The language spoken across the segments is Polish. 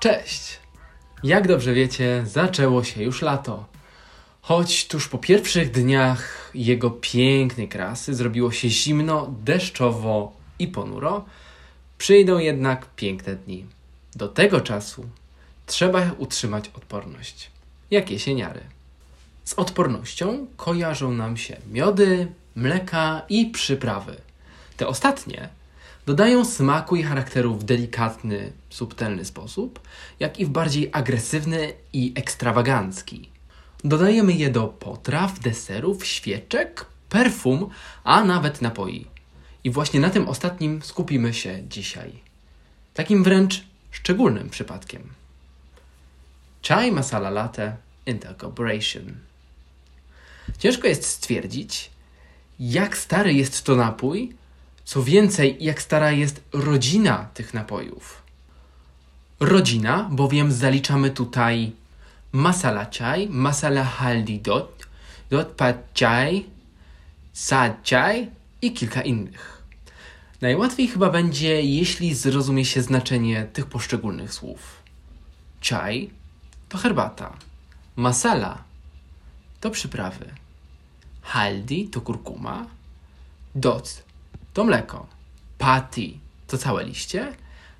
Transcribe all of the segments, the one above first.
Cześć! Jak dobrze wiecie, zaczęło się już lato. Choć tuż po pierwszych dniach jego pięknej krasy zrobiło się zimno, deszczowo i ponuro, przyjdą jednak piękne dni. Do tego czasu trzeba utrzymać odporność, jak jesieniary. Z odpornością kojarzą nam się miody, mleka i przyprawy. Te ostatnie dodają smaku i charakteru w delikatny, subtelny sposób, jak i w bardziej agresywny i ekstrawagancki. Dodajemy je do potraw, deserów, świeczek, perfum, a nawet napoi. I właśnie na tym ostatnim skupimy się dzisiaj. Takim wręcz szczególnym przypadkiem. Chai masala latte Intercorporation. Ciężko jest stwierdzić, jak stary jest to napój, co więcej, jak stara jest rodzina tych napojów. Rodzina, bowiem zaliczamy tutaj masala chai, masala haldi dot, dot pad chai, sad chai i kilka innych. Najłatwiej chyba będzie, jeśli zrozumie się znaczenie tych poszczególnych słów. Chai to herbata, masala to przyprawy, haldi to kurkuma, dot to mleko, pati to całe liście,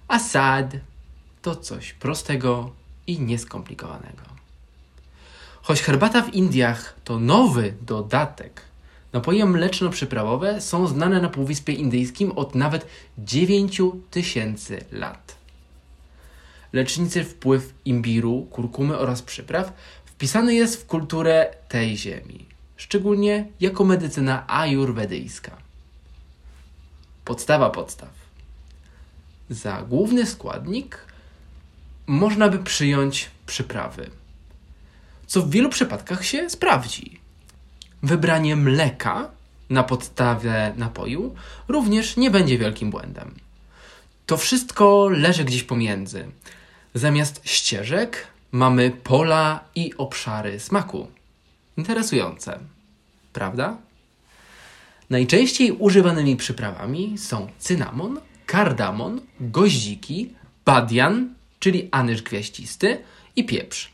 a sad to coś prostego i nieskomplikowanego. Choć herbata w Indiach to nowy dodatek, napoje mleczno-przyprawowe są znane na Półwyspie Indyjskim od nawet 9000 lat. Leczniczy wpływ imbiru, kurkumy oraz przypraw wpisany jest w kulturę tej ziemi, szczególnie jako medycyna ajurwedyjska. Podstawa podstaw. Za główny składnik można by przyjąć przyprawy, co w wielu przypadkach się sprawdzi. Wybranie mleka na podstawę napoju również nie będzie wielkim błędem. To wszystko leży gdzieś pomiędzy. Zamiast ścieżek mamy pola i obszary smaku. Interesujące, prawda? Najczęściej używanymi przyprawami są cynamon, kardamon, goździki, badian, czyli anyż gwiaździsty i pieprz,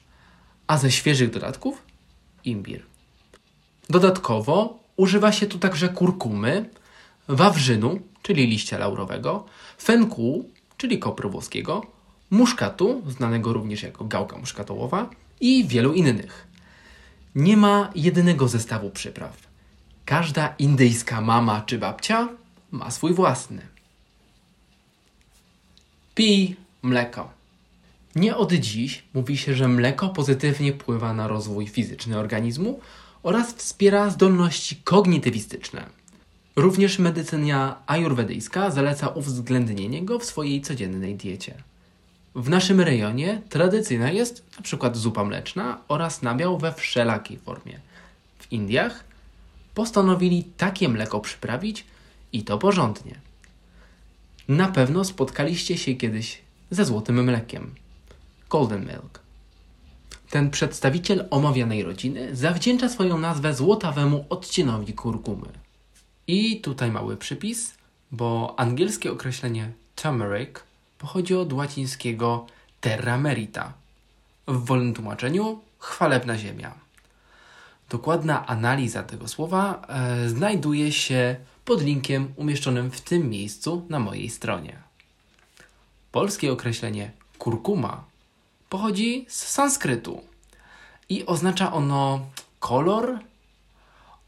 a ze świeżych dodatków imbir. Dodatkowo używa się tu także kurkumy, wawrzynu, czyli liścia laurowego, fenku, czyli kopru włoskiego, muszkatu, znanego również jako gałka muszkatołowa i wielu innych. Nie ma jedynego zestawu przypraw. Każda indyjska mama czy babcia ma swój własny. Pij mleko. Nie od dziś mówi się, że mleko pozytywnie wpływa na rozwój fizyczny organizmu oraz wspiera zdolności kognitywistyczne. Również medycyna ajurwedyjska zaleca uwzględnienie go w swojej codziennej diecie. W naszym rejonie tradycyjna jest np. zupa mleczna oraz nabiał we wszelakiej formie. W Indiach postanowili takie mleko przyprawić i to porządnie. Na pewno spotkaliście się kiedyś ze złotym mlekiem Golden Milk. Ten przedstawiciel omawianej rodziny zawdzięcza swoją nazwę złotawemu odcienowi kurkumy. I tutaj mały przypis, bo angielskie określenie turmeric pochodzi od łacińskiego terra merita. W wolnym tłumaczeniu chwalebna ziemia. Dokładna analiza tego słowa e, znajduje się pod linkiem umieszczonym w tym miejscu na mojej stronie. Polskie określenie kurkuma pochodzi z sanskrytu i oznacza ono kolor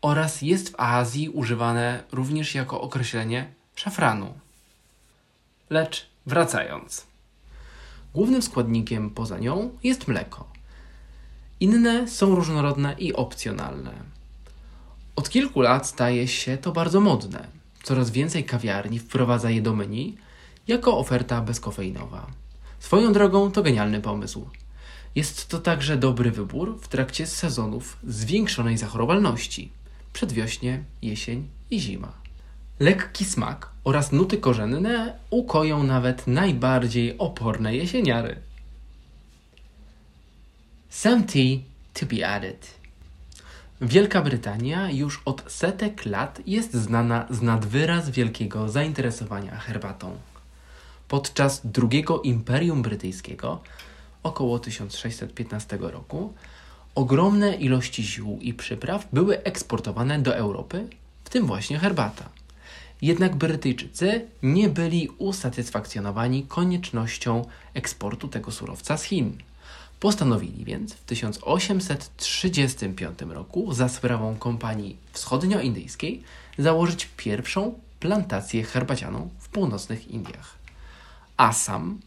oraz jest w Azji używane również jako określenie szafranu. Lecz wracając. Głównym składnikiem poza nią jest mleko. Inne są różnorodne i opcjonalne. Od kilku lat staje się to bardzo modne. Coraz więcej kawiarni wprowadza je do menu jako oferta bezkofeinowa. Swoją drogą to genialny pomysł. Jest to także dobry wybór w trakcie sezonów zwiększonej zachorowalności przedwiośnie, jesień i zima. Lekki smak oraz nuty korzenne ukoją nawet najbardziej oporne jesieniary. Some tea to be added. Wielka Brytania już od setek lat jest znana z nadwyraz wielkiego zainteresowania herbatą. Podczas drugiego Imperium Brytyjskiego, około 1615 roku, ogromne ilości ziół i przypraw były eksportowane do Europy, w tym właśnie herbata. Jednak Brytyjczycy nie byli usatysfakcjonowani koniecznością eksportu tego surowca z Chin. Postanowili więc w 1835 roku za sprawą kompanii wschodnioindyjskiej założyć pierwszą plantację herbacianą w północnych Indiach. Assam,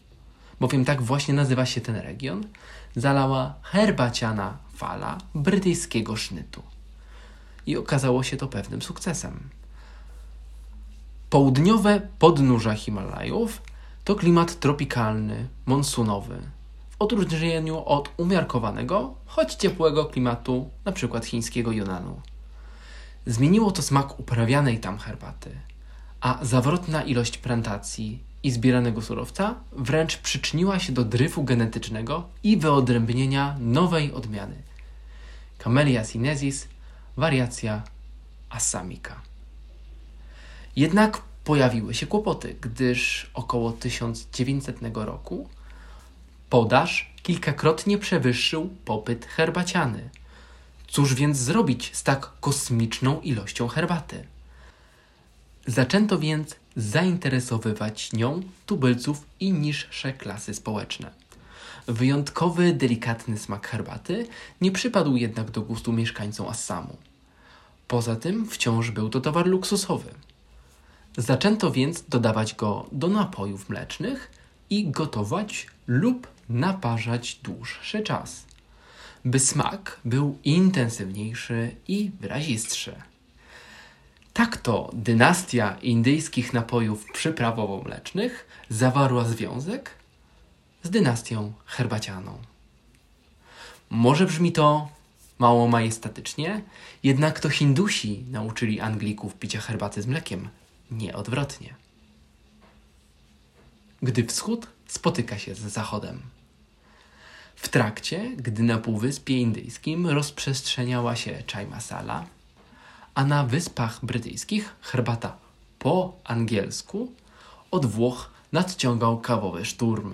bowiem tak właśnie nazywa się ten region, zalała herbaciana fala brytyjskiego sznytu. I okazało się to pewnym sukcesem. Południowe podnóża Himalajów to klimat tropikalny, monsunowy, odróżnieniu od umiarkowanego, choć ciepłego klimatu np. chińskiego Yunanu. Zmieniło to smak uprawianej tam herbaty, a zawrotna ilość plantacji i zbieranego surowca wręcz przyczyniła się do dryfu genetycznego i wyodrębnienia nowej odmiany Camellia sinensis, wariacja assamica. Jednak pojawiły się kłopoty, gdyż około 1900 roku podaż kilkakrotnie przewyższył popyt herbaciany. Cóż więc zrobić z tak kosmiczną ilością herbaty? Zaczęto więc zainteresowywać nią tubylców i niższe klasy społeczne. Wyjątkowy, delikatny smak herbaty nie przypadł jednak do gustu mieszkańcom Assamu. Poza tym wciąż był to towar luksusowy. Zaczęto więc dodawać go do napojów mlecznych i gotować lub naparzać dłuższy czas, by smak był intensywniejszy i wyrazistszy. Tak to dynastia indyjskich napojów przyprawowo-mlecznych zawarła związek z dynastią herbacianą. Może brzmi to mało majestatycznie, jednak to Hindusi nauczyli Anglików picia herbaty z mlekiem, nie odwrotnie. Gdy wschód spotyka się z zachodem. W trakcie, gdy na Półwyspie Indyjskim rozprzestrzeniała się chai masala, a na Wyspach Brytyjskich herbata po angielsku od Włoch nadciągał kawowy szturm.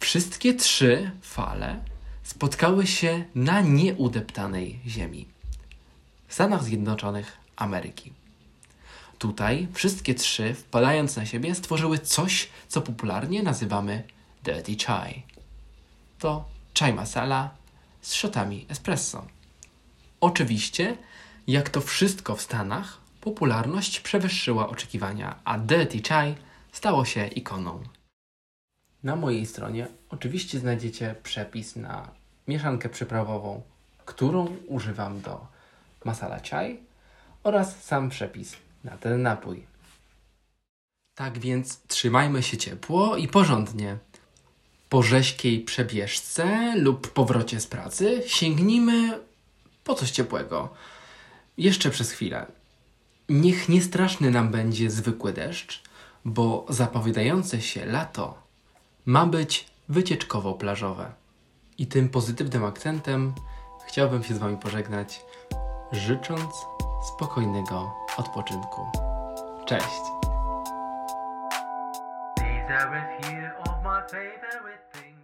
Wszystkie trzy fale spotkały się na nieudeptanej ziemi w Stanach Zjednoczonych Ameryki. Tutaj wszystkie trzy, wpadając na siebie, stworzyły coś, co popularnie nazywamy dirty chai. To chai masala z shotami espresso. Oczywiście, jak to wszystko w Stanach, popularność przewyższyła oczekiwania, a dirty chai stało się ikoną. Na mojej stronie oczywiście znajdziecie przepis na mieszankę przyprawową, którą używam do masala chai oraz sam przepis na ten napój. Tak więc trzymajmy się ciepło i porządnie. Po rzeźkiej przebieżce lub powrocie z pracy sięgnijmy po coś ciepłego. Jeszcze przez chwilę. Niech niestraszny nam będzie zwykły deszcz, bo zapowiadające się lato ma być wycieczkowo-plażowe. I tym pozytywnym akcentem chciałbym się z Wami pożegnać, życząc spokojnego odpoczynku. Cześć! favorite thing.